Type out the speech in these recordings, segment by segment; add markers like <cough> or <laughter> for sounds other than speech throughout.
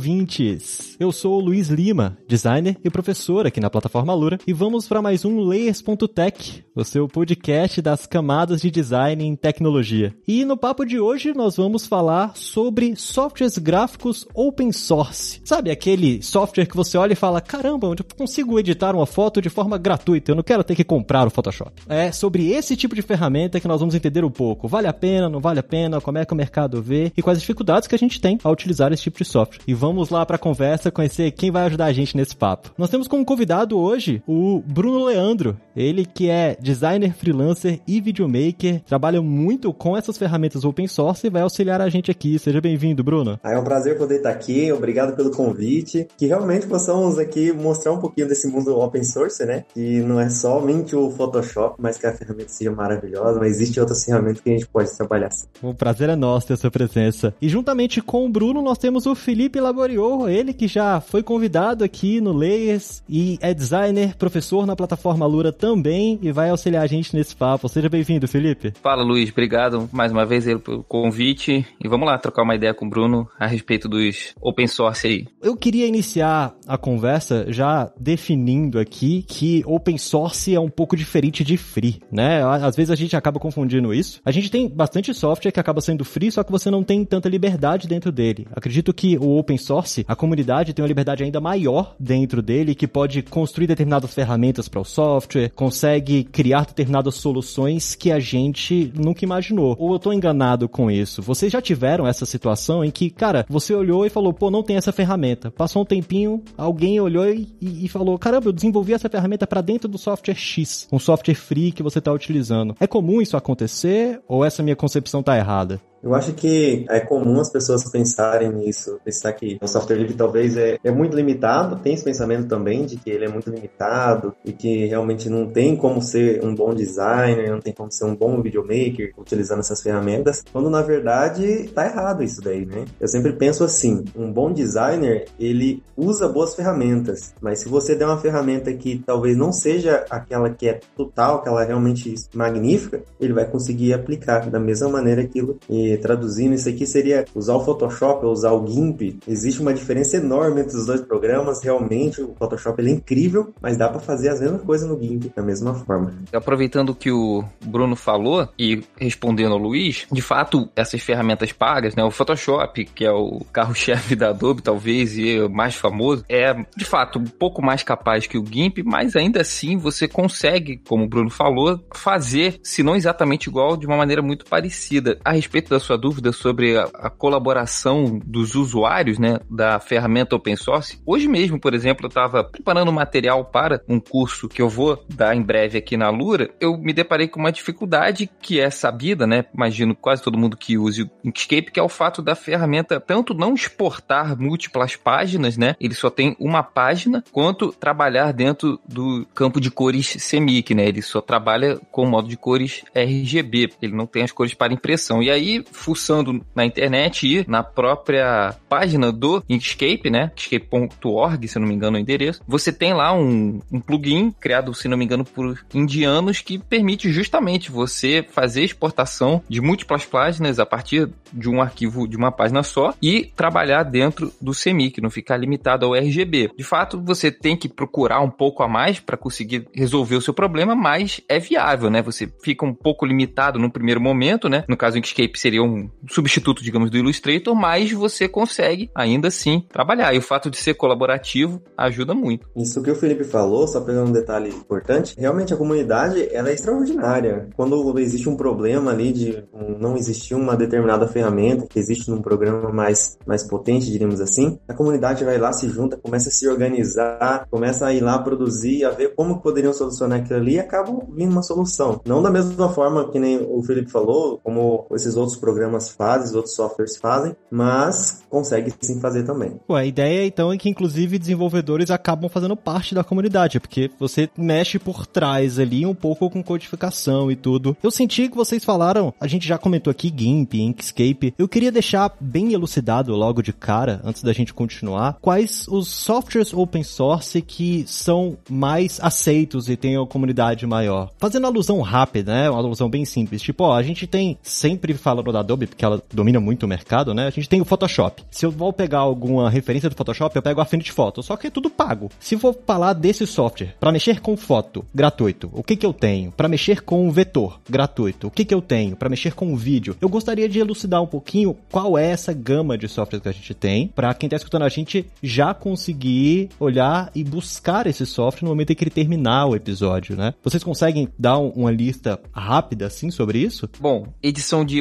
Ouvintes! Eu sou o Luiz Lima, designer e professor aqui na plataforma Lura, e vamos para mais um Layers.tech, o seu podcast das camadas de design em tecnologia. E no papo de hoje nós vamos falar sobre softwares gráficos open source. Sabe aquele software que você olha e fala: caramba, eu consigo editar uma foto de forma gratuita, eu não quero ter que comprar o Photoshop. É sobre esse tipo de ferramenta que nós vamos entender um pouco. Vale a pena, não vale a pena, como é que o mercado vê e quais as dificuldades que a gente tem ao utilizar esse tipo de software. E vamos lá para a conversa conhecer quem vai ajudar a gente nesse papo. Nós temos como convidado hoje o Bruno Leandro, ele que é designer freelancer e videomaker, trabalha muito com essas ferramentas open source e vai auxiliar a gente aqui. Seja bem-vindo, Bruno. Ah, é um prazer poder estar aqui, obrigado pelo convite. Que realmente possamos aqui mostrar um pouquinho desse mundo open source, né? Que não é somente o Photoshop, mas que a ferramenta seja maravilhosa, mas existe outras ferramentas que a gente pode trabalhar. O prazer é nosso ter sua presença. E juntamente com o Bruno, nós temos o Felipe Laboriou, ele que já foi convidado aqui no Layers e é designer, professor na plataforma Lura também e vai auxiliar a gente nesse papo. Seja bem-vindo, Felipe. Fala, Luiz. Obrigado mais uma vez pelo convite e vamos lá trocar uma ideia com o Bruno a respeito dos open source aí. Eu queria iniciar a conversa já definindo aqui que open source é um pouco diferente de free, né? Às vezes a gente acaba confundindo isso. A gente tem bastante software que acaba sendo free, só que você não tem tanta liberdade dentro dele. Acredito que o open source, a comunidade tem uma liberdade ainda maior dentro dele, que pode construir determinadas ferramentas para o software, consegue criar determinadas soluções que a gente nunca imaginou. Ou eu tô enganado com isso? Vocês já tiveram essa situação em que, cara, você olhou e falou, pô, não tem essa ferramenta. Passou um tempinho, alguém olhou e, e falou, caramba, eu desenvolvi essa ferramenta para dentro do software X, um software free que você está utilizando. É comum isso acontecer ou essa minha concepção tá errada? Eu acho que é comum as pessoas pensarem nisso, pensar que o software livre talvez é, é muito limitado, tem esse pensamento também de que ele é muito limitado e que realmente não tem como ser um bom designer, não tem como ser um bom videomaker utilizando essas ferramentas, quando na verdade tá errado isso daí, né? Eu sempre penso assim, um bom designer, ele usa boas ferramentas, mas se você der uma ferramenta que talvez não seja aquela que é total, que ela é realmente magnífica, ele vai conseguir aplicar da mesma maneira aquilo e traduzindo isso aqui seria usar o Photoshop ou usar o GIMP. Existe uma diferença enorme entre os dois programas. Realmente, o Photoshop é incrível, mas dá para fazer as mesmas coisas no GIMP da mesma forma. Aproveitando o que o Bruno falou e respondendo ao Luiz, de fato, essas ferramentas pagas, né, o Photoshop, que é o carro-chefe da Adobe, talvez, e é mais famoso, é de fato um pouco mais capaz que o GIMP, mas ainda assim você consegue, como o Bruno falou, fazer, se não exatamente igual, de uma maneira muito parecida. A respeito da sua dúvida sobre a, a, colaboração dos usuários, né, da ferramenta open source, hoje mesmo, por exemplo, eu estava preparando material para um curso que eu vou dar em breve aqui na Lura, eu me deparei com uma dificuldade que é sabida, né, imagino quase todo mundo que use o Inkscape, que é o fato da ferramenta tanto não exportar múltiplas páginas, né, ele só tem uma página, quanto trabalhar dentro do campo de cores CMYK, né, ele só trabalha com o modo de cores RGB, ele não tem as cores para impressão. E aí fuçando na internet e na própria página do Inkscape, né? Inkscape.org, se não me engano, é o endereço. Você tem lá um, um plugin criado, se não me engano, por indianos que permite justamente você fazer exportação de múltiplas páginas a partir de um arquivo de uma página só e trabalhar dentro do CMYK, não ficar limitado ao RGB. De fato, você tem que procurar um pouco a mais para conseguir resolver o seu problema, mas é viável, né? Você fica um pouco limitado no primeiro momento, né? No caso, o Inkscape seria seria um substituto, digamos, do Illustrator, mas você consegue ainda assim trabalhar. E o fato de ser colaborativo ajuda muito. Isso que o Felipe falou, só pegando um detalhe importante, realmente a comunidade ela é extraordinária. Quando existe um problema ali de não existir uma determinada ferramenta que existe num programa mais, mais potente, diríamos assim, a comunidade vai lá, se junta, começa a se organizar, começa a ir lá produzir, a ver como poderiam solucionar aquilo ali e acabam vindo uma solução. Não da mesma forma que nem o Felipe falou, como esses outros programas programas fazem, outros softwares fazem, mas consegue sim fazer também. Pô, a ideia então é que inclusive desenvolvedores acabam fazendo parte da comunidade, porque você mexe por trás ali um pouco com codificação e tudo. Eu senti que vocês falaram, a gente já comentou aqui GIMP, Inkscape. Eu queria deixar bem elucidado logo de cara, antes da gente continuar, quais os softwares open source que são mais aceitos e têm uma comunidade maior. Fazendo alusão rápida, né? Uma alusão bem simples. Tipo, ó, a gente tem, sempre falando da Adobe, porque ela domina muito o mercado, né? A gente tem o Photoshop. Se eu vou pegar alguma referência do Photoshop, eu pego a Affinity Photo, só que é tudo pago. Se for falar desse software, para mexer com foto, gratuito, o que que eu tenho? Para mexer com vetor, gratuito, o que que eu tenho? Para mexer com vídeo. Eu gostaria de elucidar um pouquinho qual é essa gama de softwares que a gente tem, para quem tá escutando a gente já conseguir olhar e buscar esse software no momento em que ele terminar o episódio, né? Vocês conseguem dar uma lista rápida assim sobre isso? Bom, edição de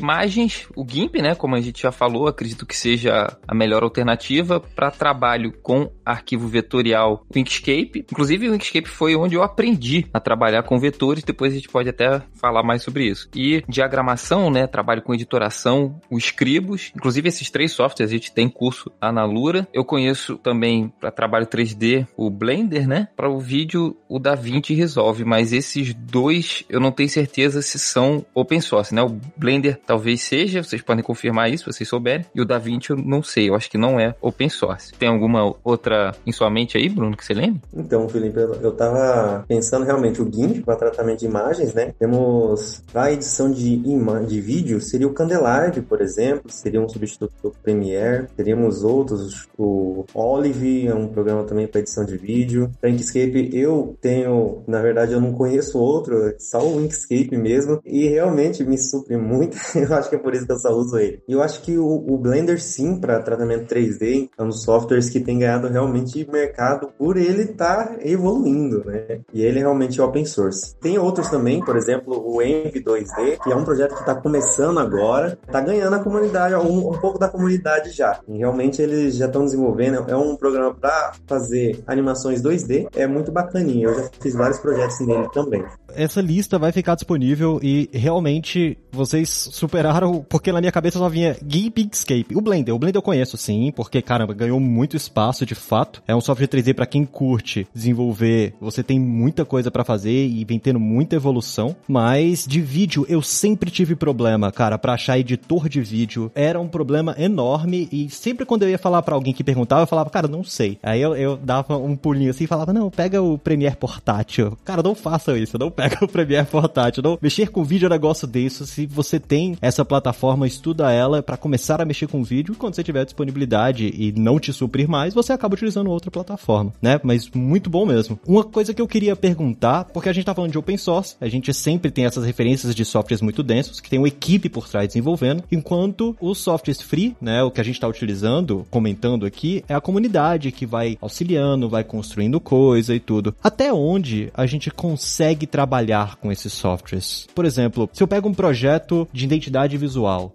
o GIMP, né, como a gente já falou, acredito que seja a melhor alternativa para trabalho com arquivo vetorial, o Inkscape. Inclusive o Inkscape foi onde eu aprendi a trabalhar com vetores, depois a gente pode até falar mais sobre isso. E diagramação, né, trabalho com editoração, o Scribus, inclusive esses três softwares a gente tem curso lá na Lura. Eu conheço também para trabalho 3D o Blender, né? Para o vídeo o DaVinci Resolve, mas esses dois eu não tenho certeza se são open source, né? O Blender talvez seja, vocês podem confirmar isso se vocês souberem, e o DaVinci eu não sei, eu acho que não é open source. Tem alguma outra em sua mente aí, Bruno, que você lembra? Então, Felipe, eu tava pensando realmente o GIMP para tratamento de imagens, né? Temos a edição de, de vídeo, seria o Candelabro, por exemplo, seria um substituto do Premiere, teríamos outros, o Olive é um programa também para edição de vídeo. Inkscape eu tenho, na verdade eu não conheço outro, só o Inkscape mesmo, e realmente me supre muito, <laughs> eu acho que é por isso que eu só uso ele. E eu acho que o, o Blender sim, para tratamento 3D, é um dos softwares que tem ganhado realmente mercado por ele estar tá evoluindo, né? E ele é realmente open source. Tem outros também, por exemplo, o Envy 2D, que é um projeto que está começando agora, está ganhando a comunidade, um, um pouco da comunidade já. E realmente eles já estão desenvolvendo, é um programa para fazer animações 2D, é muito bacaninha. Eu já fiz vários projetos nele também. Essa lista vai ficar disponível e realmente vocês superaram, porque na minha cabeça só vinha Inkscape. O Blender, o Blender eu conheço sim, porque caramba, ganhou muito espaço de fato. É um software 3D para quem curte desenvolver, você tem muita coisa para fazer e vem tendo muita evolução, mas de vídeo eu sempre tive problema, cara, para achar editor de vídeo. Era um problema enorme e sempre quando eu ia falar para alguém que perguntava, eu falava, cara, não sei. Aí eu, eu dava um pulinho assim e falava, não, pega o Premiere portátil. Cara, não faça isso, não pega <laughs> o Premiere portátil. Não. Mexer com vídeo é um negócio desse. Se você tem essa plataforma, estuda ela para começar a mexer com vídeo. E quando você tiver disponibilidade e não te suprir mais, você acaba utilizando outra plataforma, né? Mas muito bom mesmo. Uma coisa que eu queria perguntar, porque a gente tá falando de open source, a gente sempre tem essas referências de softwares muito densos, que tem uma equipe por trás desenvolvendo, enquanto os softwares free, né, o que a gente está utilizando, comentando aqui, é a comunidade que vai auxiliando, vai construindo coisa e tudo. Até onde a gente consegue trabalhar com esses softwares? Por exemplo, se eu pego um projeto de identidade visual,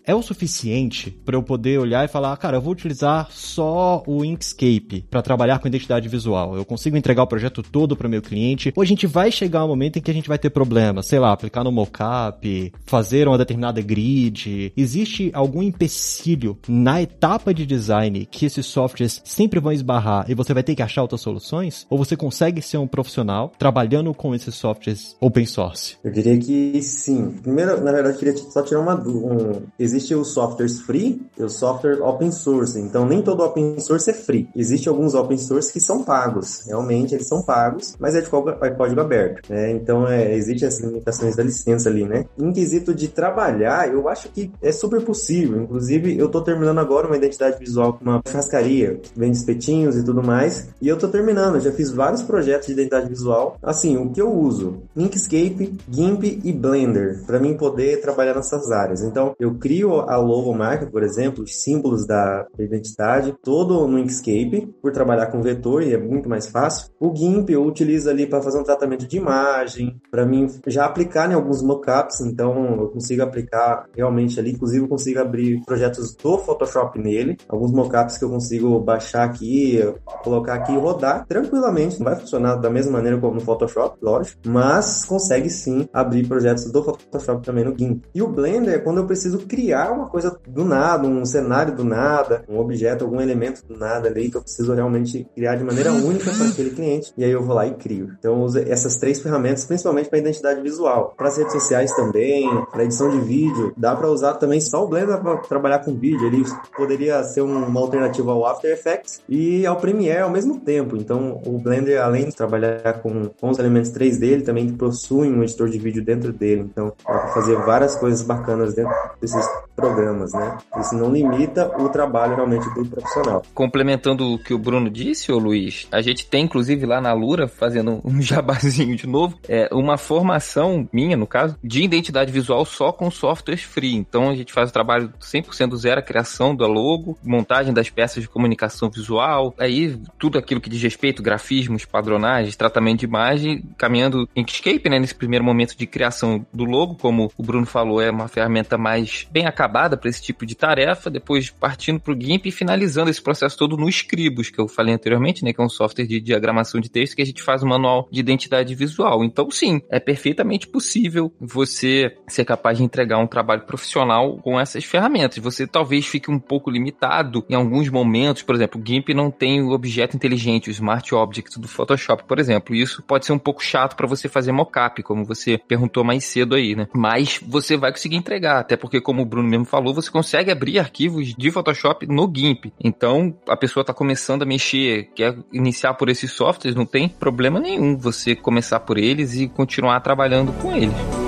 é o suficiente para eu poder olhar e falar, cara, eu vou utilizar só o Inkscape para trabalhar com identidade visual. Eu consigo entregar o projeto todo para meu cliente. Ou a gente vai chegar um momento em que a gente vai ter problemas, sei lá, aplicar no mockup, fazer uma determinada grid. Existe algum empecilho na etapa de design que esses softwares sempre vão esbarrar e você vai ter que achar outras soluções? Ou você consegue ser um profissional trabalhando com esses softwares open source? Eu diria que sim. Primeiro, na verdade, eu queria só tirar uma. Um, existe os softwares free e o software open source. Então, nem todo open source é free. Existem alguns open source que são pagos. Realmente, eles são pagos, mas é de código, é código aberto. Né? Então, é, existem as limitações da licença ali, né? Em quesito de trabalhar, eu acho que é super possível. Inclusive, eu tô terminando agora uma identidade visual com uma churrascaria, vende espetinhos e tudo mais. E eu tô terminando, já fiz vários projetos de identidade visual. Assim, o que eu uso? Inkscape, GIMP e Blender, para mim poder trabalhar nessas áreas. Então, eu crio a logomarca, por exemplo, os símbolos da identidade, todo no Inkscape, por trabalhar com vetor e é muito mais fácil. O GIMP eu utilizo ali para fazer um tratamento de imagem, para mim já aplicar em alguns mockups, então eu consigo aplicar realmente ali, inclusive eu consigo abrir projetos do Photoshop nele, alguns mockups que eu consigo baixar aqui, colocar aqui e rodar tranquilamente, não vai funcionar da mesma maneira como no Photoshop, lógico, mas consegue sim abrir projetos do Photoshop também no GIMP. E o Blender, quando eu preciso preciso criar uma coisa do nada, um cenário do nada, um objeto, algum elemento do nada ali que eu preciso realmente criar de maneira única para aquele cliente. E aí eu vou lá e crio. Então eu uso essas três ferramentas, principalmente para identidade visual. Para as redes sociais também, para edição de vídeo, dá para usar também só o Blender para trabalhar com vídeo. Ele poderia ser uma alternativa ao After Effects e ao Premiere ao mesmo tempo. Então o Blender, além de trabalhar com, com os elementos 3D, ele também possui um editor de vídeo dentro dele. Então dá para fazer várias coisas bacanas dentro desses programas, né? Isso não limita o trabalho realmente do profissional. Complementando o que o Bruno disse, ô Luiz, a gente tem inclusive lá na Lura, fazendo <laughs> um jabazinho de novo, é uma formação minha, no caso, de identidade visual só com softwares free. Então a gente faz o trabalho 100% do zero, a criação do logo, montagem das peças de comunicação visual, aí tudo aquilo que diz respeito, grafismos, padronagens, tratamento de imagem, caminhando em Inkscape, né, nesse primeiro momento de criação do logo, como o Bruno falou, é uma ferramenta mais bem acabada para esse tipo de tarefa, depois partindo para o GIMP e finalizando esse processo todo no Scribus, que eu falei anteriormente, né, que é um software de diagramação de texto que a gente faz manual de identidade visual. Então, sim, é perfeitamente possível você ser capaz de entregar um trabalho profissional com essas ferramentas. Você talvez fique um pouco limitado em alguns momentos, por exemplo, o GIMP não tem o objeto inteligente, o Smart Object do Photoshop, por exemplo. Isso pode ser um pouco chato para você fazer mockup, como você perguntou mais cedo aí, né? Mas você vai conseguir entregar, até porque, como o Bruno mesmo falou, você consegue abrir arquivos de Photoshop no GIMP. Então, a pessoa está começando a mexer, quer iniciar por esses softwares, não tem problema nenhum você começar por eles e continuar trabalhando com eles.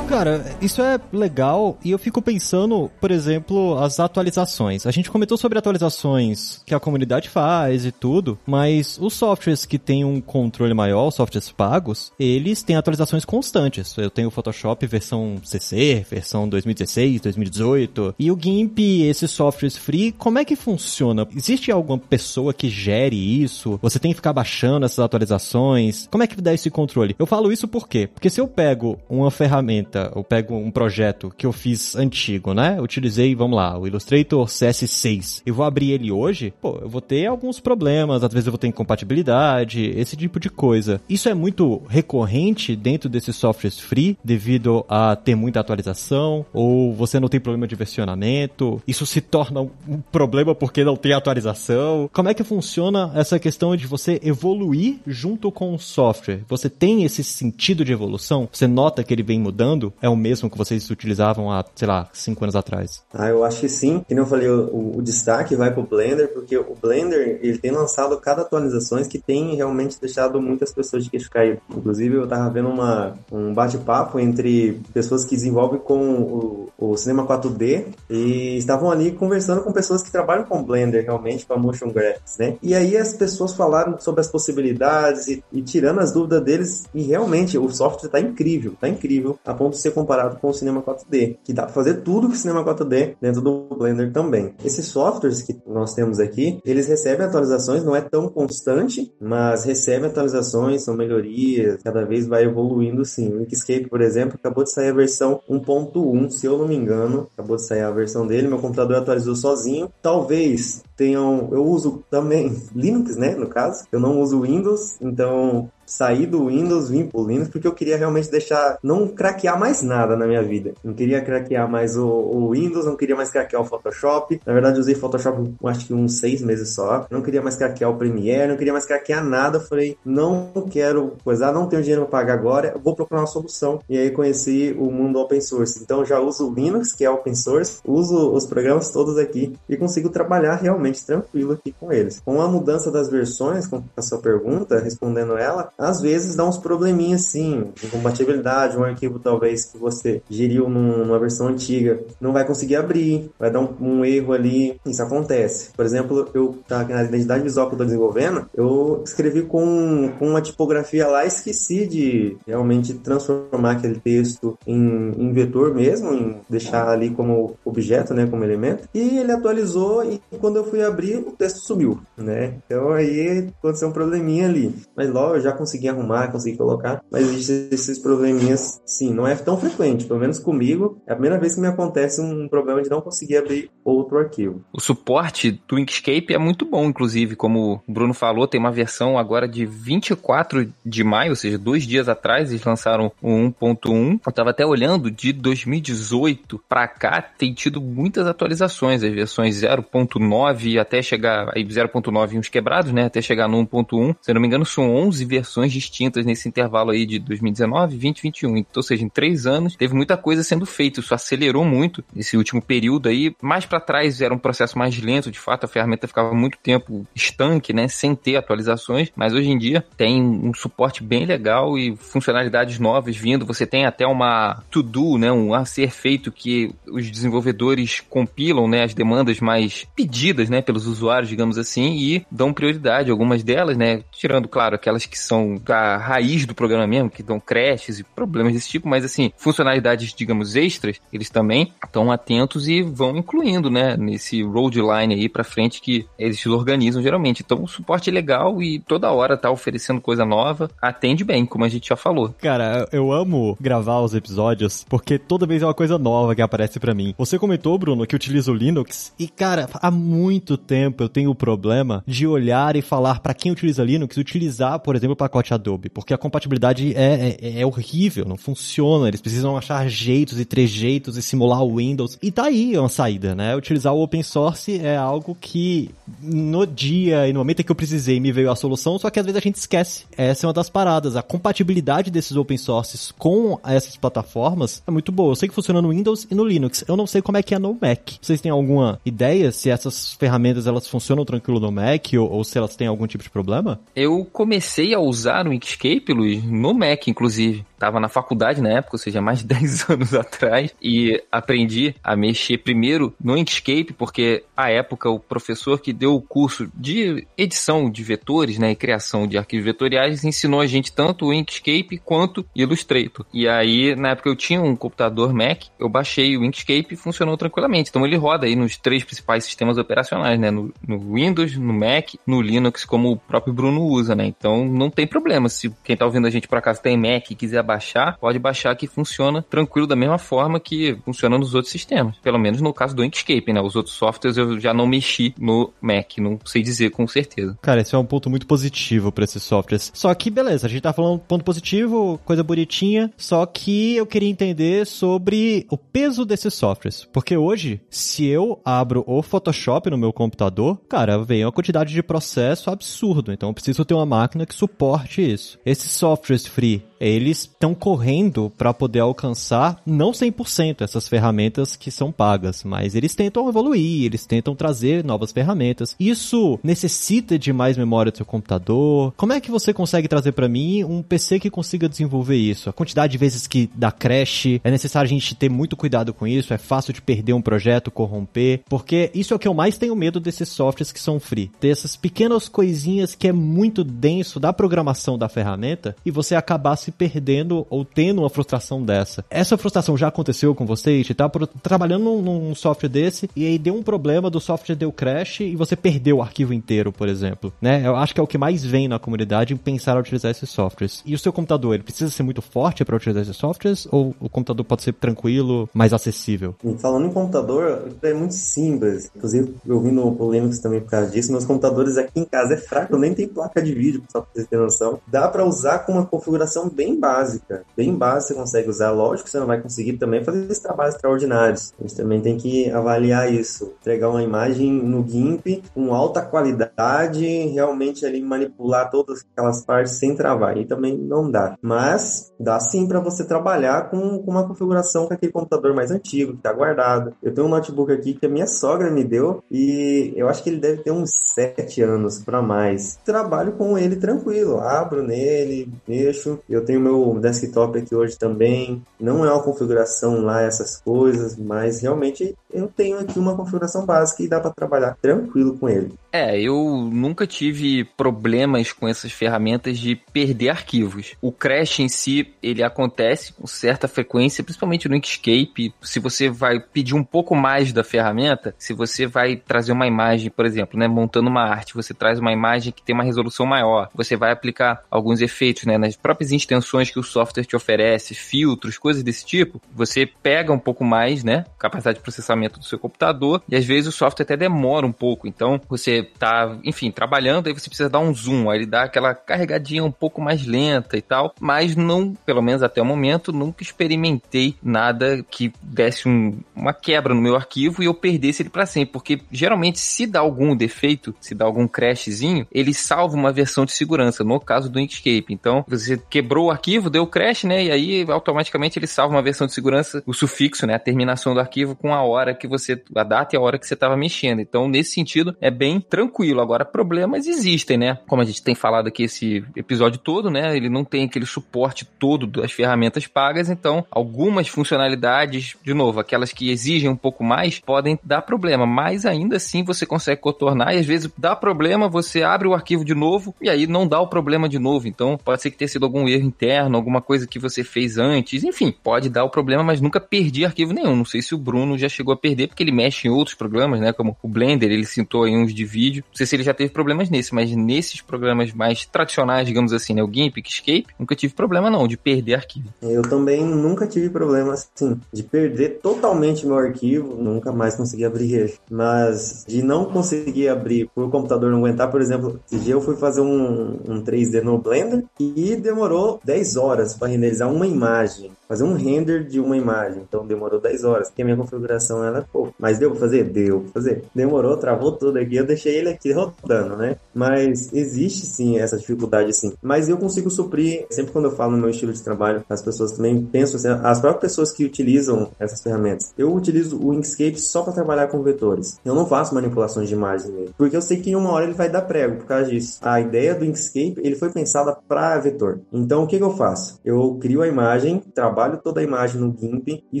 Cara, isso é legal e eu fico pensando, por exemplo, as atualizações. A gente comentou sobre atualizações que a comunidade faz e tudo, mas os softwares que têm um controle maior, softwares pagos, eles têm atualizações constantes. Eu tenho o Photoshop versão CC, versão 2016, 2018, e o GIMP, esses softwares free, como é que funciona? Existe alguma pessoa que gere isso? Você tem que ficar baixando essas atualizações? Como é que dá esse controle? Eu falo isso por quê? Porque se eu pego uma ferramenta eu pego um projeto que eu fiz antigo, né? utilizei, vamos lá, o Illustrator CS6 e vou abrir ele hoje, pô, eu vou ter alguns problemas, às vezes eu vou ter incompatibilidade, esse tipo de coisa. Isso é muito recorrente dentro desses softwares free, devido a ter muita atualização, ou você não tem problema de versionamento, isso se torna um problema porque não tem atualização. Como é que funciona essa questão de você evoluir junto com o software? Você tem esse sentido de evolução? Você nota que ele vem mudando? É o mesmo que vocês utilizavam há, sei lá, cinco anos atrás? Ah, eu acho que sim. Que eu falei, o, o, destaque vai pro Blender, porque o Blender, ele tem lançado cada atualizações que tem realmente deixado muitas pessoas de queixo caído. Inclusive, eu tava vendo uma, um bate-papo entre pessoas que desenvolvem com o, o Cinema 4D e estavam ali conversando com pessoas que trabalham com Blender, realmente, com a Motion Graphics, né? E aí as pessoas falaram sobre as possibilidades e, e tirando as dúvidas deles, e realmente o software tá incrível, tá incrível, a ponto ser comparado com o Cinema 4D, que dá para fazer tudo com o Cinema 4D dentro do Blender também. Esses softwares que nós temos aqui, eles recebem atualizações, não é tão constante, mas recebem atualizações, são melhorias, cada vez vai evoluindo sim. O Inkscape, por exemplo, acabou de sair a versão 1.1, se eu não me engano, acabou de sair a versão dele, meu computador atualizou sozinho. Talvez tenham, eu uso também <laughs> Linux, né, no caso. Eu não uso Windows, então saí do Windows, vim pro Linux, porque eu queria realmente deixar, não craquear mais nada na minha vida. Não queria craquear mais o, o Windows, não queria mais craquear o Photoshop. Na verdade, usei Photoshop acho que uns seis meses só. Não queria mais craquear o Premiere, não queria mais craquear nada. falei, não quero coisar, não tenho dinheiro para pagar agora, vou procurar uma solução. E aí conheci o mundo open source. Então já uso o Linux, que é open source, uso os programas todos aqui e consigo trabalhar realmente tranquilo aqui com eles. Com a mudança das versões, com a sua pergunta, respondendo ela, às vezes dá uns probleminhas sim, de compatibilidade, um arquivo talvez que você geriu numa versão antiga, não vai conseguir abrir, vai dar um, um erro ali, isso acontece. Por exemplo, eu tá na identidade visual que eu tô desenvolvendo, eu escrevi com, com uma tipografia lá, esqueci de realmente transformar aquele texto em, em vetor mesmo, em deixar ali como objeto, né, como elemento, e ele atualizou e quando eu fui abrir, o texto sumiu, né? Então aí aconteceu um probleminha ali. Mas logo eu já arrumar, consegui colocar, mas existem esses probleminhas, sim, não é tão frequente, pelo menos comigo, é a primeira vez que me acontece um problema de não conseguir abrir outro arquivo. O suporte do Inkscape é muito bom, inclusive, como o Bruno falou, tem uma versão agora de 24 de maio, ou seja, dois dias atrás, eles lançaram o 1.1. Eu tava até olhando, de 2018 para cá, tem tido muitas atualizações, as versões 0.9 até chegar, aí 0.9 uns quebrados, né, até chegar no 1.1. Se não me engano, são 11 versões distintas nesse intervalo aí de 2019, 20, 21. Então, ou seja, em três anos, teve muita coisa sendo feita, isso acelerou muito esse último período aí. Mais para trás era um processo mais lento, de fato, a ferramenta ficava muito tempo estanque, né, sem ter atualizações, mas hoje em dia tem um suporte bem legal e funcionalidades novas vindo. Você tem até uma to-do, né, um a ser feito que os desenvolvedores compilam, né, as demandas mais pedidas, né, pelos usuários, digamos assim, e dão prioridade. Algumas delas, né, tirando, claro, aquelas que são a raiz do programa mesmo, que dão crashes e problemas desse tipo, mas assim, funcionalidades, digamos, extras, eles também estão atentos e vão incluindo, né, nesse road line aí para frente que eles organizam geralmente. Então, o suporte é legal e toda hora tá oferecendo coisa nova, atende bem, como a gente já falou. Cara, eu amo gravar os episódios porque toda vez é uma coisa nova que aparece para mim. Você comentou, Bruno, que utiliza o Linux e, cara, há muito tempo eu tenho o problema de olhar e falar para quem utiliza Linux utilizar, por exemplo, o pacote Adobe, porque a compatibilidade é, é, é horrível, não funciona. Eles precisam achar jeitos e trejeitos e simular o Windows. E tá aí uma saída, né? Utilizar o open source é algo que no dia e no momento em que eu precisei me veio a solução, só que às vezes a gente esquece. Essa é uma das paradas. A compatibilidade desses open sources com essas plataformas é muito boa. Eu sei que funciona no Windows e no Linux. Eu não sei como é que é no Mac. Vocês têm alguma ideia se essas ferramentas elas funcionam tranquilo no Mac ou, ou se elas têm algum tipo de problema? Eu comecei a usar o Inkscape, Luiz, no Mac, inclusive estava na faculdade na época, ou seja, mais de <laughs> 10 anos atrás, e aprendi a mexer primeiro no Inkscape, porque à época o professor que deu o curso de edição de vetores, né, e criação de arquivos vetoriais, ensinou a gente tanto o Inkscape quanto Illustrator. E aí, na época eu tinha um computador Mac, eu baixei o Inkscape e funcionou tranquilamente. Então ele roda aí nos três principais sistemas operacionais, né, no, no Windows, no Mac, no Linux, como o próprio Bruno usa, né. Então não tem problema. Se quem tá ouvindo a gente por acaso tem Mac e quiser baixar, pode baixar que funciona tranquilo da mesma forma que funciona nos outros sistemas. Pelo menos no caso do Inkscape, né? Os outros softwares eu já não mexi no Mac, não sei dizer com certeza. Cara, esse é um ponto muito positivo para esses softwares. Só que, beleza, a gente tá falando ponto positivo, coisa bonitinha, só que eu queria entender sobre o peso desses softwares. Porque hoje, se eu abro o Photoshop no meu computador, cara, vem uma quantidade de processo absurdo. Então eu preciso ter uma máquina que suporte isso. Esses softwares free, eles estão correndo para poder alcançar não 100% essas ferramentas que são pagas, mas eles tentam evoluir, eles tentam trazer novas ferramentas. Isso necessita de mais memória do seu computador. Como é que você consegue trazer para mim um PC que consiga desenvolver isso? A quantidade de vezes que dá crash, é necessário a gente ter muito cuidado com isso, é fácil de perder um projeto, corromper, porque isso é o que eu mais tenho medo desses softwares que são free. Ter essas pequenas coisinhas que é muito denso da programação da ferramenta e você acabar se perdendo ou tendo uma frustração dessa. Essa frustração já aconteceu com você? Você tá trabalhando num, num, software desse e aí deu um problema do software deu crash e você perdeu o arquivo inteiro, por exemplo, né? Eu acho que é o que mais vem na comunidade em pensar a utilizar esses softwares. E o seu computador, ele precisa ser muito forte para utilizar esses softwares ou o computador pode ser tranquilo, mais acessível? Falando em computador, é muito simples. Inclusive, no Linux também por causa disso. Meus computadores aqui em casa é fraco, eu nem tenho placa de vídeo, só pra vocês terem noção. Dá para usar com uma configuração bem básica. Bem básica você consegue usar. Lógico que você não vai conseguir também fazer esses trabalhos extraordinários. A gente também tem que avaliar isso. Entregar uma imagem no GIMP com alta qualidade, realmente ali manipular todas aquelas partes sem travar. E também não dá. Mas dá sim para você trabalhar com, com, uma configuração com aquele computador mais antigo, que está guardado. Eu tenho um notebook aqui que a minha sogra me deu e eu acho que ele deve ter uns 7 anos para mais. Trabalho com ele tranquilo, abro nele, mexo. Eu tenho meu desktop aqui hoje também. Não é uma configuração lá, essas coisas, mas realmente eu tenho aqui uma configuração básica e dá para trabalhar tranquilo com ele. É, eu nunca tive problemas com essas ferramentas de perder arquivos. O crash em si, ele acontece com certa frequência, principalmente no Inkscape. Se você vai pedir um pouco mais da ferramenta, se você vai trazer uma imagem, por exemplo, né, montando uma arte, você traz uma imagem que tem uma resolução maior, você vai aplicar alguns efeitos, né, nas próprias extensões que o software te oferece, filtros, coisas desse tipo, você pega um pouco mais, né, capacidade de processamento do seu computador e às vezes o software até demora um pouco. Então, você tá, enfim, trabalhando, aí você precisa dar um zoom, aí ele dá aquela carregadinha um pouco mais lenta e tal, mas não, pelo menos até o momento, nunca experimentei nada que desse um, uma quebra no meu arquivo e eu perdesse ele para sempre, porque geralmente se dá algum defeito, se dá algum crashzinho, ele salva uma versão de segurança, no caso do Inkscape. Então, você quebrou o arquivo, deu crash, né, e aí automaticamente ele salva uma versão de segurança, o sufixo, né, a terminação do arquivo com a hora que você, a data e a hora que você estava mexendo. Então, nesse sentido, é bem tranquilo. Agora, problemas existem, né? Como a gente tem falado aqui esse episódio todo, né? Ele não tem aquele suporte todo das ferramentas pagas, então algumas funcionalidades, de novo, aquelas que exigem um pouco mais, podem dar problema, mas ainda assim você consegue contornar e às vezes dá problema, você abre o arquivo de novo e aí não dá o problema de novo. Então, pode ser que tenha sido algum erro interno, alguma coisa que você fez antes, enfim, pode dar o problema, mas nunca perdi arquivo nenhum. Não sei se o Bruno já chegou a perder, porque ele mexe em outros programas, né? Como o Blender, ele citou em uns de vídeo. Não sei se ele já teve problemas nesse, mas nesses programas mais tradicionais, digamos assim, né? O GIMP, Escape, nunca tive problema não de perder arquivo. Eu também nunca tive problema assim, de perder totalmente meu arquivo, nunca mais consegui abrir ele. Mas de não conseguir abrir por o computador não aguentar, por exemplo, esse dia eu fui fazer um, um 3D no Blender e demorou 10 horas para renderizar uma imagem fazer um render de uma imagem. Então demorou 10 horas, porque a minha configuração ela, pô, mas deu pra fazer? Deu pra fazer. Demorou, travou tudo aqui, eu deixei ele aqui rodando, né? Mas existe sim essa dificuldade assim. Mas eu consigo suprir, sempre quando eu falo no meu estilo de trabalho, as pessoas também pensam assim, as próprias pessoas que utilizam essas ferramentas. Eu utilizo o Inkscape só para trabalhar com vetores. Eu não faço manipulações de imagem nele, porque eu sei que em uma hora ele vai dar prego por causa disso. A ideia do Inkscape, ele foi pensada para vetor. Então o que, que eu faço? Eu crio a imagem, trabalho toda a imagem no GIMP e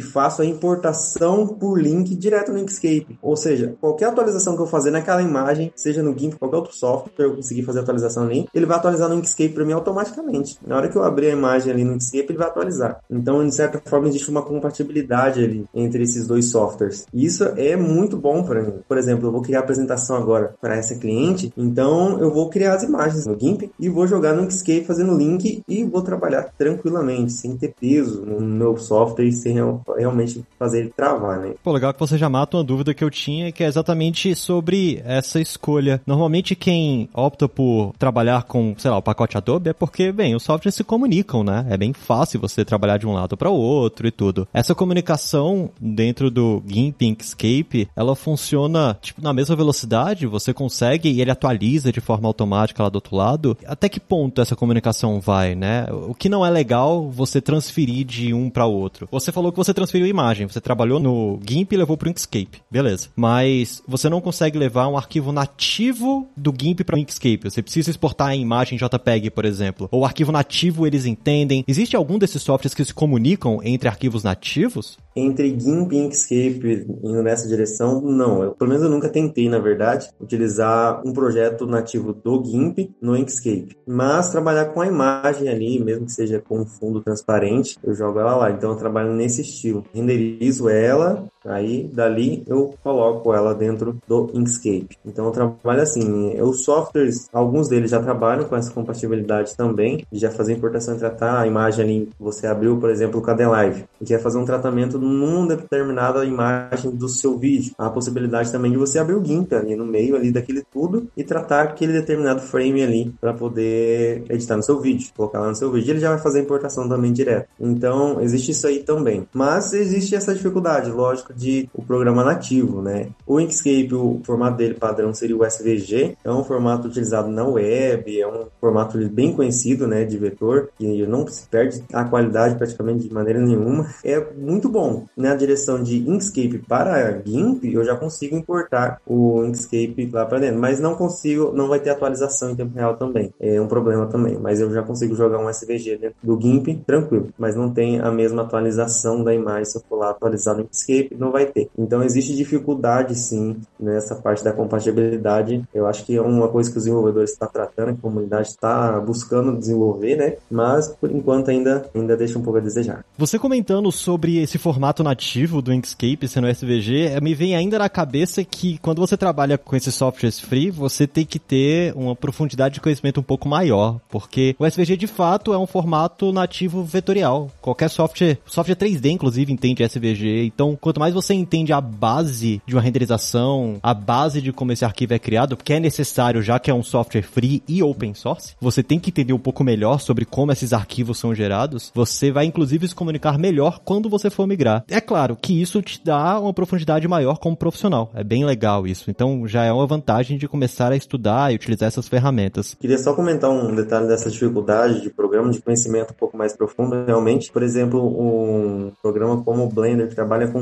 faço a importação por link direto no Inkscape. Ou seja, qualquer atualização que eu fazer naquela imagem, seja no GIMP, qualquer outro software, eu conseguir fazer a atualização ali, ele vai atualizar no Inkscape para mim automaticamente. Na hora que eu abrir a imagem ali no Inkscape, ele vai atualizar. Então, de certa forma, existe uma compatibilidade ali entre esses dois softwares. E isso é muito bom para mim. Por exemplo, eu vou criar a apresentação agora para essa cliente, então eu vou criar as imagens no GIMP e vou jogar no Inkscape fazendo link e vou trabalhar tranquilamente, sem ter peso, no meu software sem realmente fazer ele travar, né? Pô, legal que você já mata uma dúvida que eu tinha, que é exatamente sobre essa escolha. Normalmente quem opta por trabalhar com, sei lá, o pacote Adobe é porque, bem, os softwares se comunicam, né? É bem fácil você trabalhar de um lado para o outro e tudo. Essa comunicação dentro do GIMP Inkscape, ela funciona, tipo, na mesma velocidade, você consegue e ele atualiza de forma automática lá do outro lado. Até que ponto essa comunicação vai, né? O que não é legal você transferir de um para outro. Você falou que você transferiu imagem, você trabalhou no GIMP e levou para o Inkscape, beleza. Mas você não consegue levar um arquivo nativo do GIMP para o Inkscape. Você precisa exportar a imagem JPEG, por exemplo. Ou o arquivo nativo eles entendem. Existe algum desses softwares que se comunicam entre arquivos nativos? Entre GIMP e Inkscape indo nessa direção, não. Eu, pelo menos eu nunca tentei, na verdade, utilizar um projeto nativo do GIMP no Inkscape. Mas trabalhar com a imagem ali, mesmo que seja com um fundo transparente, eu jogo ela lá. Então eu trabalho nesse estilo. Renderizo ela, aí dali eu coloco ela dentro do Inkscape. Então eu trabalho assim. Os softwares, alguns deles já trabalham com essa compatibilidade também, já fazer importação e tratar a imagem ali. Você abriu, por exemplo, o Kdenlive, e quer fazer um tratamento numa determinada imagem do seu vídeo. Há a possibilidade também de você abrir o GIMP ali no meio ali daquele tudo e tratar aquele determinado frame ali para poder editar no seu vídeo, colocar lá no seu vídeo. Ele já vai fazer importação também direto. Então, existe isso aí também. Mas existe essa dificuldade, lógico, de o programa nativo, né? O Inkscape, o formato dele padrão seria o SVG, é um formato utilizado na web, é um formato bem conhecido, né, de vetor, que não se perde a qualidade praticamente de maneira nenhuma. É muito bom, na direção de Inkscape para GIMP, eu já consigo importar o Inkscape lá para dentro, mas não consigo, não vai ter atualização em tempo real também. É um problema também, mas eu já consigo jogar um SVG dentro do GIMP, tranquilo, mas não tem a mesma atualização da imagem se eu for lá atualizar no Inkscape, não vai ter. Então existe dificuldade sim nessa parte da compatibilidade. Eu acho que é uma coisa que os desenvolvedores estão tratando, a comunidade está buscando desenvolver, né? Mas por enquanto ainda ainda deixa um pouco a desejar. Você comentando sobre esse formato nativo do Inkscape sendo SVG, eh, me vem ainda na cabeça que quando você trabalha com esses softwares free, você tem que ter uma profundidade de conhecimento um pouco maior, porque o SVG de fato é um formato nativo vetorial. Qualquer software, software 3D inclusive entende SVG, então quanto mais você entende a base de uma renderização, a base de como esse arquivo é criado, porque é necessário já que é um software free e open source, você tem que entender um pouco melhor sobre como esses arquivos são gerados, você vai inclusive se comunicar melhor quando você for migrar. É claro que isso te dá uma profundidade maior como profissional. É bem legal isso. Então já é uma vantagem de começar a estudar e utilizar essas ferramentas. Queria só comentar um detalhe dessa dificuldade de programa de conhecimento um pouco mais profundo. Realmente, por exemplo, um programa como o Blender que trabalha com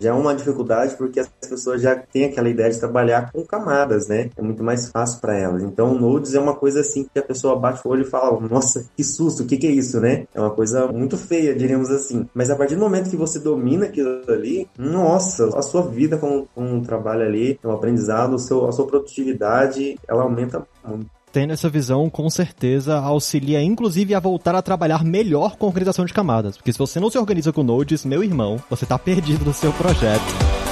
já é uma dificuldade porque as pessoas já têm aquela ideia de trabalhar com camadas, né? É muito mais fácil para elas. Então, nodes é uma coisa assim que a pessoa bate o olho e fala: Nossa, que susto, o que, que é isso, né? É uma coisa muito feia, diríamos assim. Mas a partir do momento que você domina aquilo ali, nossa, a sua vida com, com um trabalho ali, um aprendizado, o seu, a sua produtividade, ela aumenta muito tendo essa visão, com certeza auxilia inclusive a voltar a trabalhar melhor com organização de camadas. Porque se você não se organiza com nodes, meu irmão, você tá perdido no seu projeto.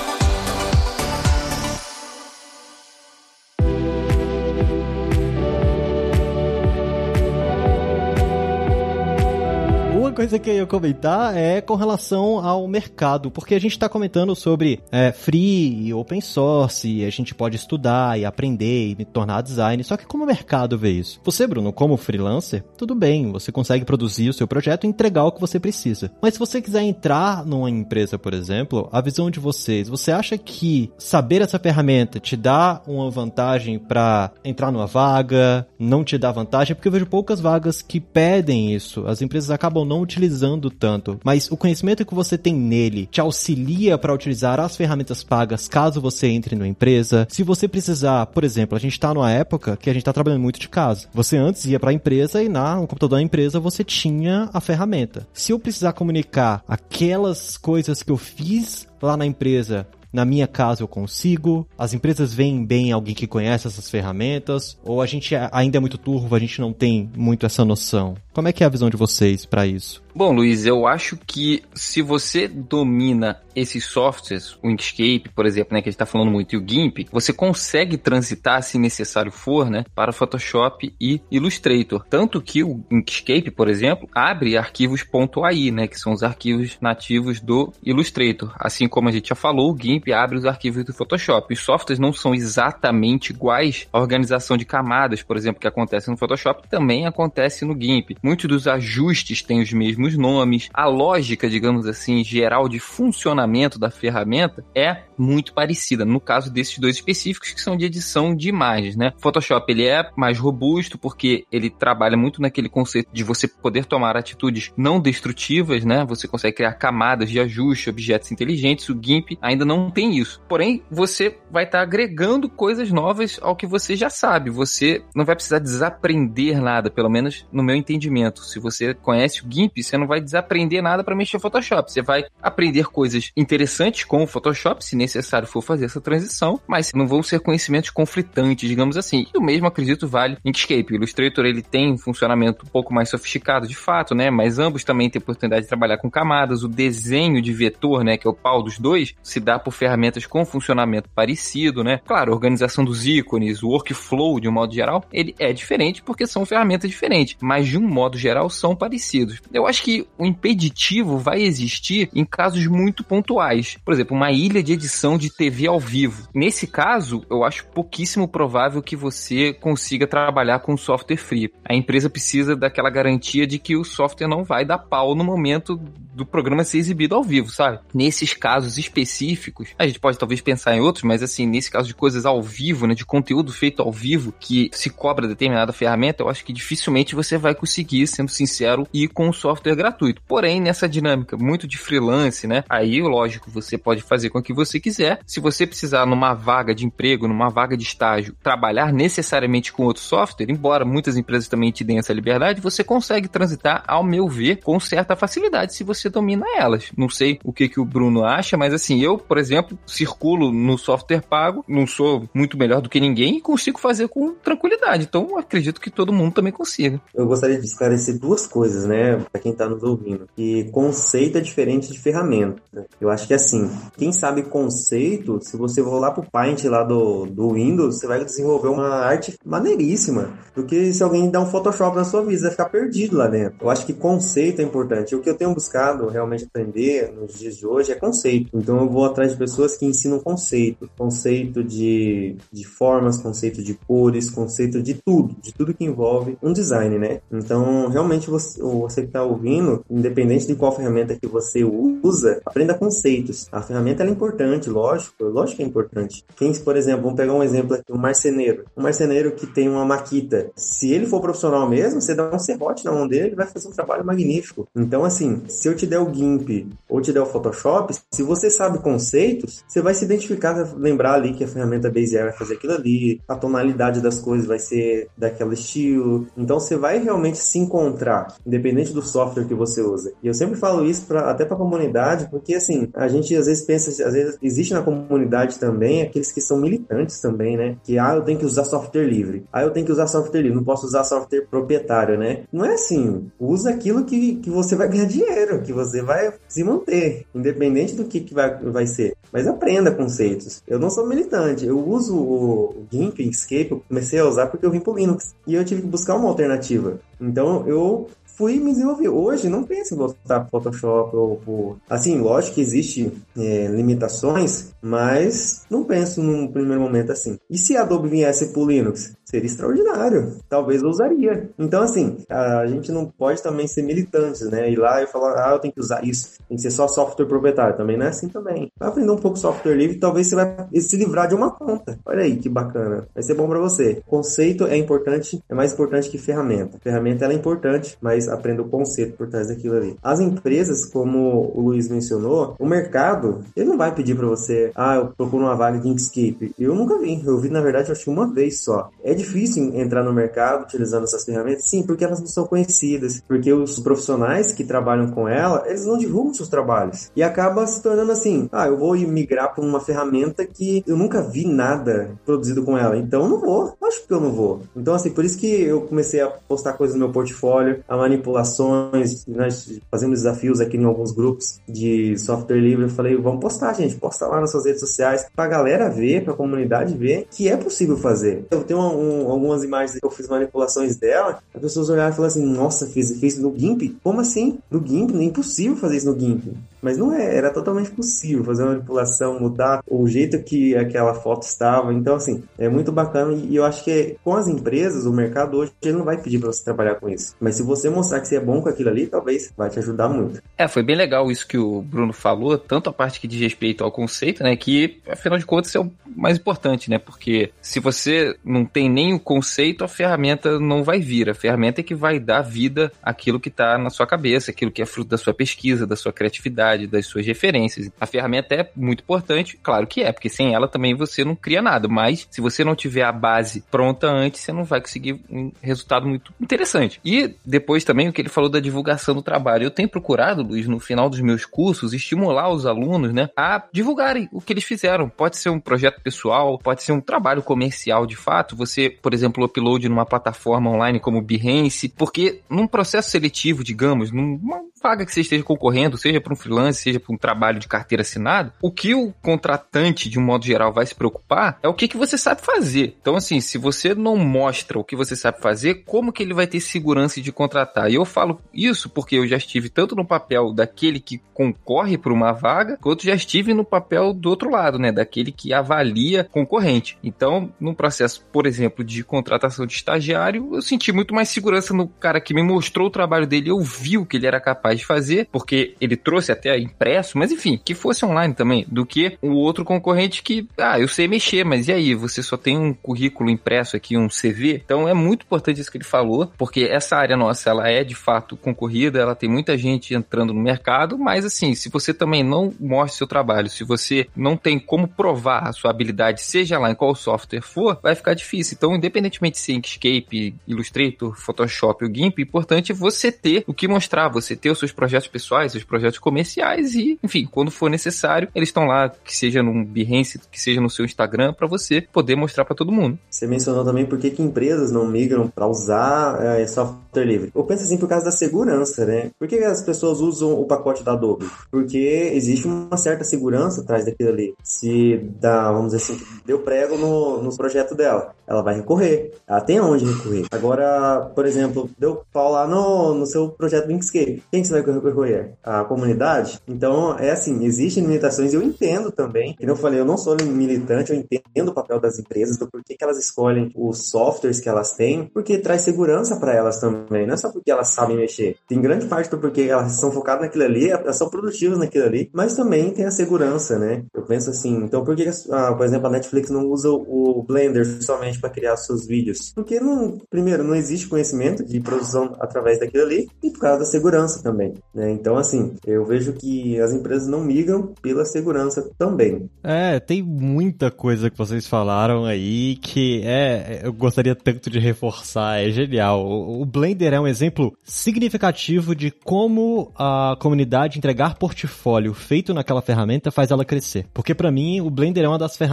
Coisa que eu ia comentar é com relação ao mercado, porque a gente está comentando sobre é, free e open source, a gente pode estudar e aprender e tornar design, só que como o mercado vê isso? Você, Bruno, como freelancer, tudo bem, você consegue produzir o seu projeto e entregar o que você precisa. Mas se você quiser entrar numa empresa, por exemplo, a visão de vocês, você acha que saber essa ferramenta te dá uma vantagem para entrar numa vaga, não te dá vantagem? Porque eu vejo poucas vagas que pedem isso. As empresas acabam não utilizando tanto, mas o conhecimento que você tem nele te auxilia para utilizar as ferramentas pagas caso você entre numa empresa. Se você precisar, por exemplo, a gente está numa época que a gente está trabalhando muito de casa. Você antes ia para a empresa e na no computador da empresa você tinha a ferramenta. Se eu precisar comunicar aquelas coisas que eu fiz lá na empresa na minha casa eu consigo? As empresas veem bem alguém que conhece essas ferramentas? Ou a gente ainda é muito turvo, a gente não tem muito essa noção? Como é que é a visão de vocês para isso? Bom, Luiz, eu acho que se você domina esses softwares, o Inkscape, por exemplo, né, que a gente está falando muito, e o GIMP, você consegue transitar, se necessário for, né, para Photoshop e Illustrator. Tanto que o Inkscape, por exemplo, abre arquivos .ai, né, que são os arquivos nativos do Illustrator. Assim como a gente já falou, o GIMP abre os arquivos do Photoshop. Os softwares não são exatamente iguais à organização de camadas, por exemplo, que acontece no Photoshop, também acontece no GIMP. Muitos dos ajustes têm os mesmos nomes. A lógica, digamos assim, geral de funcionamento da ferramenta é muito parecida. No caso desses dois específicos que são de edição de imagens, né? Photoshop ele é mais robusto porque ele trabalha muito naquele conceito de você poder tomar atitudes não destrutivas, né? Você consegue criar camadas de ajuste, objetos inteligentes. O GIMP ainda não tem isso. Porém, você vai estar tá agregando coisas novas ao que você já sabe. Você não vai precisar desaprender nada, pelo menos no meu entendimento. Se você conhece o GIMP, você não vai desaprender nada para mexer no Photoshop. Você vai aprender coisas interessantes com o Photoshop, se necessário for fazer essa transição, mas não vão ser conhecimentos conflitantes, digamos assim. E o mesmo, acredito, vale Inkscape. O Illustrator, ele tem um funcionamento um pouco mais sofisticado, de fato, né? Mas ambos também têm oportunidade de trabalhar com camadas. O desenho de vetor, né, que é o pau dos dois, se dá por ferramentas com funcionamento parecido, né? Claro, a organização dos ícones, o workflow, de um modo geral, ele é diferente porque são ferramentas diferentes, mas de um modo geral são parecidos. Eu acho que o impeditivo vai existir em casos muito pontuais. Por exemplo, uma ilha de edição de TV ao vivo. Nesse caso, eu acho pouquíssimo provável que você consiga trabalhar com software free. A empresa precisa daquela garantia de que o software não vai dar pau no momento do programa ser exibido ao vivo, sabe? Nesses casos específicos, a gente pode talvez pensar em outros, mas assim, nesse caso de coisas ao vivo, né, de conteúdo feito ao vivo, que se cobra determinada ferramenta, eu acho que dificilmente você vai conseguir, sendo sincero, ir com um software gratuito. Porém, nessa dinâmica muito de freelance, né, aí, lógico, você pode fazer com que você quiser. Se você precisar numa vaga de emprego, numa vaga de estágio, trabalhar necessariamente com outro software, embora muitas empresas também te deem essa liberdade, você consegue transitar, ao meu ver, com certa facilidade se você domina elas. Não sei o que, que o Bruno acha, mas assim, eu, por exemplo, circulo no software pago, não sou muito melhor do que ninguém e consigo fazer com tranquilidade. Então, acredito que todo mundo também consiga. Eu gostaria de esclarecer duas coisas, né, para quem tá nos ouvindo. Que conceito é diferente de ferramenta. Eu acho que assim, quem sabe conceito, se você for lá pro Paint lá do, do Windows, você vai desenvolver uma arte maneiríssima. Do que se alguém dá um Photoshop na sua vida, você vai ficar perdido lá dentro. Eu acho que conceito é importante. O que eu tenho buscado realmente aprender nos dias de hoje é conceito. Então eu vou atrás de pessoas que ensinam conceito. Conceito de, de formas, conceito de cores, conceito de tudo. De tudo que envolve um design, né? Então, realmente, você, você que está ouvindo, independente de qual ferramenta que você usa, aprenda conceitos. A ferramenta é importante, lógico. Lógico que é importante. Quem, por exemplo, vamos pegar um exemplo aqui, um marceneiro. Um marceneiro que tem uma maquita. Se ele for profissional mesmo, você dá um serrote na mão dele, ele vai fazer um trabalho magnífico. Então, assim, se eu te der o GIMP ou te der o Photoshop, se você sabe conceitos, você vai se identificar, lembrar ali que a ferramenta Bezier vai fazer aquilo ali, a tonalidade das coisas vai ser daquele estilo. Então, você vai realmente se encontrar, independente do software que você usa. E eu sempre falo isso pra, até para a comunidade, porque assim, a gente às vezes pensa, às vezes existe na comunidade também aqueles que são militantes também, né? Que ah, eu tenho que usar software livre. Ah, eu tenho que usar software livre, não posso usar software proprietário, né? Não é assim. Usa aquilo que, que você vai ganhar dinheiro, que você vai se manter, independente do que, que vai, vai ser. Mas aprenda conceitos. Eu não sou militante, eu uso o GIMP, Escape, eu comecei a usar porque eu vim pro Linux. E eu tive que buscar uma alternativa. Então eu fui me desenvolver. Hoje, não penso em voltar para Photoshop ou por... Assim, lógico que existe é, limitações, mas não penso num primeiro momento assim. E se a Adobe viesse pro Linux? Seria extraordinário. Talvez eu usaria. Então, assim, a gente não pode também ser militantes, né? Ir lá e falar, ah, eu tenho que usar isso. Tem que ser só software proprietário. Também não é assim também. Vai aprender um pouco software livre, talvez você vai se livrar de uma conta. Olha aí, que bacana. Vai ser bom para você. Conceito é importante, é mais importante que ferramenta. Ferramenta, ela é importante, mas aprenda o conceito por trás daquilo ali. As empresas, como o Luiz mencionou, o mercado, ele não vai pedir para você, ah, eu procuro uma vaga de Inkscape. Eu nunca vi. Eu vi, na verdade, acho que uma vez só. É difícil entrar no mercado utilizando essas ferramentas? Sim, porque elas não são conhecidas. Porque os profissionais que trabalham com ela, eles não divulgam seus trabalhos. E acaba se tornando assim: ah, eu vou migrar para uma ferramenta que eu nunca vi nada produzido com ela. Então eu não vou. Acho que eu não vou. Então, assim, por isso que eu comecei a postar coisas no meu portfólio, a manipulações, nós fazemos desafios aqui em alguns grupos de software livre. Eu falei, vamos postar, gente, posta lá nas suas redes sociais pra galera ver, pra comunidade ver que é possível fazer. Eu tenho um, algumas imagens que eu fiz manipulações dela, as pessoas olharam e falaram assim: Nossa, fiz, fiz no GIMP? Como assim? No GIMP? É impossível fazer isso no GIMP. Mas não é, era totalmente possível fazer uma manipulação, mudar o jeito que aquela foto estava. Então, assim, é muito bacana e eu acho que com as empresas, o mercado hoje, ele não vai pedir para você trabalhar com isso. Mas se você mostrar que você é bom com aquilo ali, talvez vai te ajudar muito. É, foi bem legal isso que o Bruno falou, tanto a parte que diz respeito ao conceito, né, que afinal de contas é o mais importante, né, porque se você não tem nem o conceito, a ferramenta não vai vir. A ferramenta é que vai dar vida àquilo que está na sua cabeça, aquilo que é fruto da sua pesquisa, da sua criatividade das suas referências. A ferramenta é muito importante, claro que é, porque sem ela também você não cria nada, mas se você não tiver a base pronta antes, você não vai conseguir um resultado muito interessante. E depois também o que ele falou da divulgação do trabalho. Eu tenho procurado, Luiz, no final dos meus cursos, estimular os alunos, né, a divulgarem o que eles fizeram. Pode ser um projeto pessoal, pode ser um trabalho comercial de fato. Você, por exemplo, upload numa plataforma online como Behance, porque num processo seletivo, digamos, numa vaga que você esteja concorrendo, seja para um freelance, seja para um trabalho de carteira assinada, o que o contratante, de um modo geral, vai se preocupar é o que, que você sabe fazer. Então, assim, se você não mostra o que você sabe fazer, como que ele vai ter segurança de contratar? E eu falo isso porque eu já estive tanto no papel daquele que concorre por uma vaga, quanto já estive no papel do outro lado, né? Daquele que avalia concorrente. Então, num processo, por exemplo, de contratação de estagiário, eu senti muito mais segurança no cara que me mostrou o trabalho dele, eu vi o que ele era capaz de fazer, porque ele trouxe até impresso, mas enfim, que fosse online também, do que o outro concorrente que, ah, eu sei mexer, mas e aí? Você só tem um currículo impresso aqui, um CV? Então é muito importante isso que ele falou, porque essa área nossa, ela é de fato concorrida, ela tem muita gente entrando no mercado, mas assim, se você também não mostra seu trabalho, se você não tem como provar a sua habilidade, seja lá em qual software for, vai ficar difícil. Então, independentemente se é Inkscape, Illustrator, Photoshop ou GIMP, o importante é você ter o que mostrar, você ter os seus projetos pessoais, seus projetos comerciais e, enfim, quando for necessário, eles estão lá, que seja no Behance, que seja no seu Instagram, para você poder mostrar para todo mundo. Você mencionou também por que, que empresas não migram para usar é, software livre. Eu penso assim por causa da segurança, né? Por que as pessoas usam o pacote da Adobe? Porque existe uma certa segurança atrás daquilo ali. Se dá, vamos dizer assim, deu prego no, no projeto dela, ela vai recorrer. Ela tem aonde recorrer. Agora, por exemplo, deu pau lá no, no seu projeto Inkscape. Quem que você vai recorrer? A comunidade? Então, é assim, existem limitações eu entendo também. Como eu falei, eu não sou militante, eu entendo o papel das empresas, do porquê que elas escolhem os softwares que elas têm, porque traz segurança para elas também. Não é só porque elas sabem mexer. Tem grande parte do porquê elas são focadas naquilo ali, elas são produtivas naquilo ali, mas também tem a segurança, né? Eu penso assim, então por que, ah, por exemplo, a Netflix não usa o Blender somente para criar seus vídeos? Porque, não, primeiro, não existe conhecimento de produção através daquilo ali e por causa da segurança também, né? Então, assim, eu vejo que as empresas não migram pela segurança também. É, tem muita coisa que vocês falaram aí que é, eu gostaria tanto de reforçar, é genial. O, o Blender é um exemplo significativo de como a comunidade entregar portfólio feito naquela ferramenta faz ela crescer. Porque para mim, o Blender é uma das ferramentas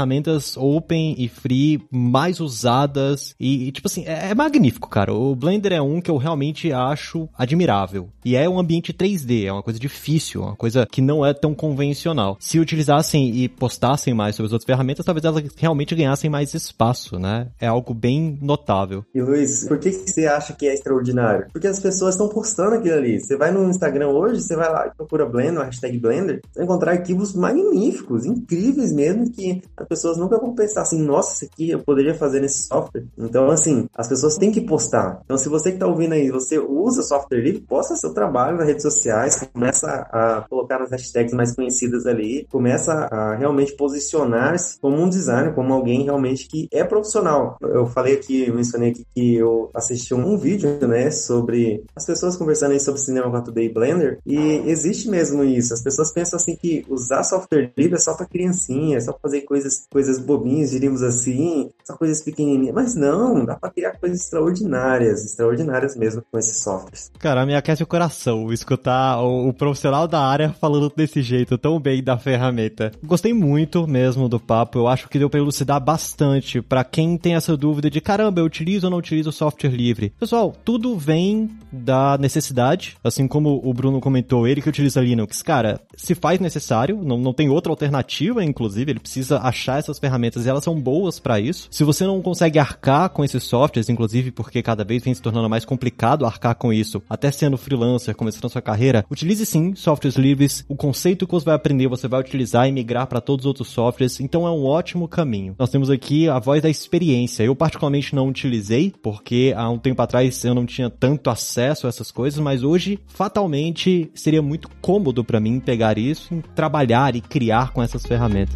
open e free mais usadas e, e tipo assim, é, é magnífico, cara. O Blender é um que eu realmente acho admirável. E é um ambiente 3D, é uma coisa difícil, uma coisa que não é tão convencional. Se utilizassem e postassem mais sobre as outras ferramentas, talvez elas realmente ganhassem mais espaço, né? É algo bem notável. E Luiz, por que você acha que é extraordinário? Porque as pessoas estão postando aquilo ali. Você vai no Instagram hoje, você vai lá e procura Blender, hashtag Blender, você vai encontrar arquivos magníficos, incríveis mesmo, que as pessoas nunca vão pensar assim, nossa, isso aqui eu poderia fazer nesse software. Então, assim, as pessoas têm que postar. Então, se você que está ouvindo aí, você usa software livre, posta seu trabalho nas redes sociais, começa a colocar nas hashtags mais conhecidas ali, começa a realmente posicionar-se como um designer, como alguém realmente que é profissional. Eu falei aqui, mencionei aqui que eu assisti um vídeo, né, sobre as pessoas conversando aí sobre cinema 4D e Blender, e existe mesmo isso. As pessoas pensam assim que usar software livre é só para criancinha, é só fazer coisas, coisas bobinhas, diríamos assim, só coisas pequenininhas. Mas não, dá para criar coisas extraordinárias, extraordinárias mesmo com esses softwares. Cara, me aquece o coração escutar o, o profissional da área falando desse jeito tão bem da ferramenta. Gostei muito mesmo do papo, eu acho que deu para elucidar bastante para quem tem essa dúvida de caramba, eu utilizo ou não utilizo software livre. Pessoal, tudo vem da necessidade, assim como o Bruno comentou, ele que utiliza Linux, cara, se faz necessário, não, não tem outra alternativa, inclusive, ele precisa achar essas ferramentas e elas são boas para isso. Se você não consegue arcar com esses softwares, inclusive porque cada vez vem se tornando mais complicado arcar com isso, até sendo freelancer, começando sua carreira, utilize sim softwares livres. O conceito que você vai aprender, você vai utilizar e migrar para todos os outros softwares, então é um ótimo caminho. Nós temos aqui a voz da experiência. Eu particularmente não utilizei, porque há um tempo atrás eu não tinha tanto acesso a essas coisas, mas hoje fatalmente seria muito cômodo para mim pegar isso trabalhar e criar com essas ferramentas.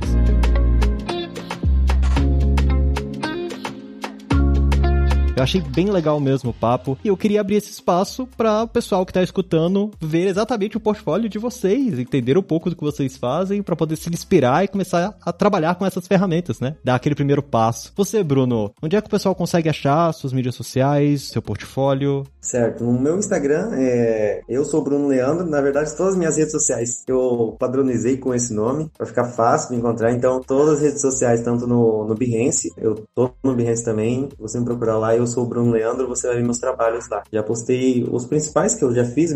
Eu achei bem legal mesmo o papo e eu queria abrir esse espaço para o pessoal que está escutando ver exatamente o portfólio de vocês, entender um pouco do que vocês fazem para poder se inspirar e começar a trabalhar com essas ferramentas, né? Dar aquele primeiro passo. Você, Bruno, onde é que o pessoal consegue achar suas mídias sociais, seu portfólio? Certo. No meu Instagram, é... eu sou Bruno Leandro. Na verdade, todas as minhas redes sociais eu padronizei com esse nome para ficar fácil de encontrar. Então, todas as redes sociais, tanto no, no Behance, eu tô no Behance também. Você me procurar lá, eu sou Bruno Leandro, você vai ver meus trabalhos lá. Já postei os principais que eu já fiz,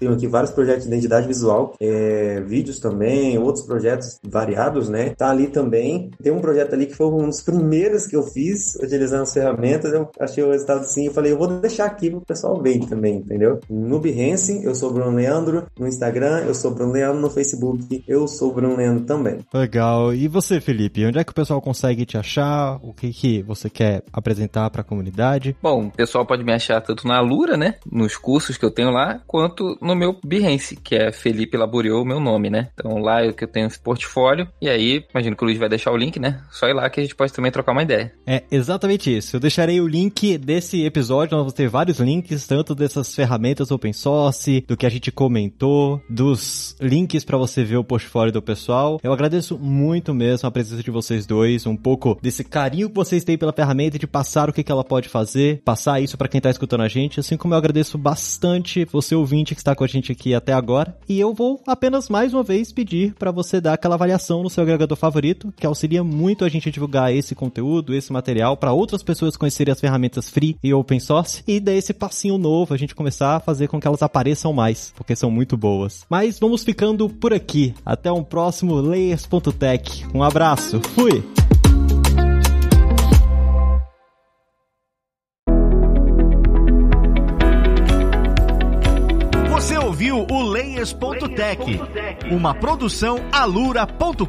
tenho aqui vários projetos de identidade visual, é... vídeos também, outros projetos variados, né? Tá ali também. Tem um projeto ali que foi um dos primeiros que eu fiz, utilizando as ferramentas. Eu achei o resultado assim, eu falei, eu vou deixar aqui pro ver também, entendeu? No Behance, eu sou Bruno Leandro. No Instagram, eu sou Bruno Leandro. No Facebook, eu sou Bruno Leandro também. Legal. E você, Felipe? Onde é que o pessoal consegue te achar? O que, que você quer apresentar para a comunidade? Bom, o pessoal pode me achar tanto na Lura, né? Nos cursos que eu tenho lá, quanto no meu Behance, que é Felipe Laboriou, meu nome, né? Então lá é que eu tenho esse portfólio. E aí, imagino que o Luiz vai deixar o link, né? Só ir lá que a gente pode também trocar uma ideia. É exatamente isso. Eu deixarei o link desse episódio, nós vamos ter vários links, tanto dessas ferramentas open source, do que a gente comentou, dos links para você ver o portfólio do pessoal. Eu agradeço muito mesmo a presença de vocês dois, um pouco desse carinho que vocês têm pela ferramenta de passar o que, que ela pode fazer, passar isso para quem tá escutando a gente, assim como eu agradeço bastante você ouvinte que está com a gente aqui até agora. E eu vou apenas mais uma vez pedir para você dar aquela avaliação no seu agregador favorito, que auxilia muito a gente a divulgar esse conteúdo, esse material para outras pessoas conhecerem as ferramentas free e open source e dar esse passinho novo, a gente começar a fazer com que elas apareçam mais, porque são muito boas. Mas vamos ficando por aqui. Até um próximo Layers.tech. Um abraço. Fui! Você ouviu o Layers.tech, uma produção alura.com.br.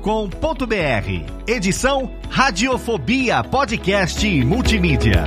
Edição Radiofobia Podcast e Multimídia.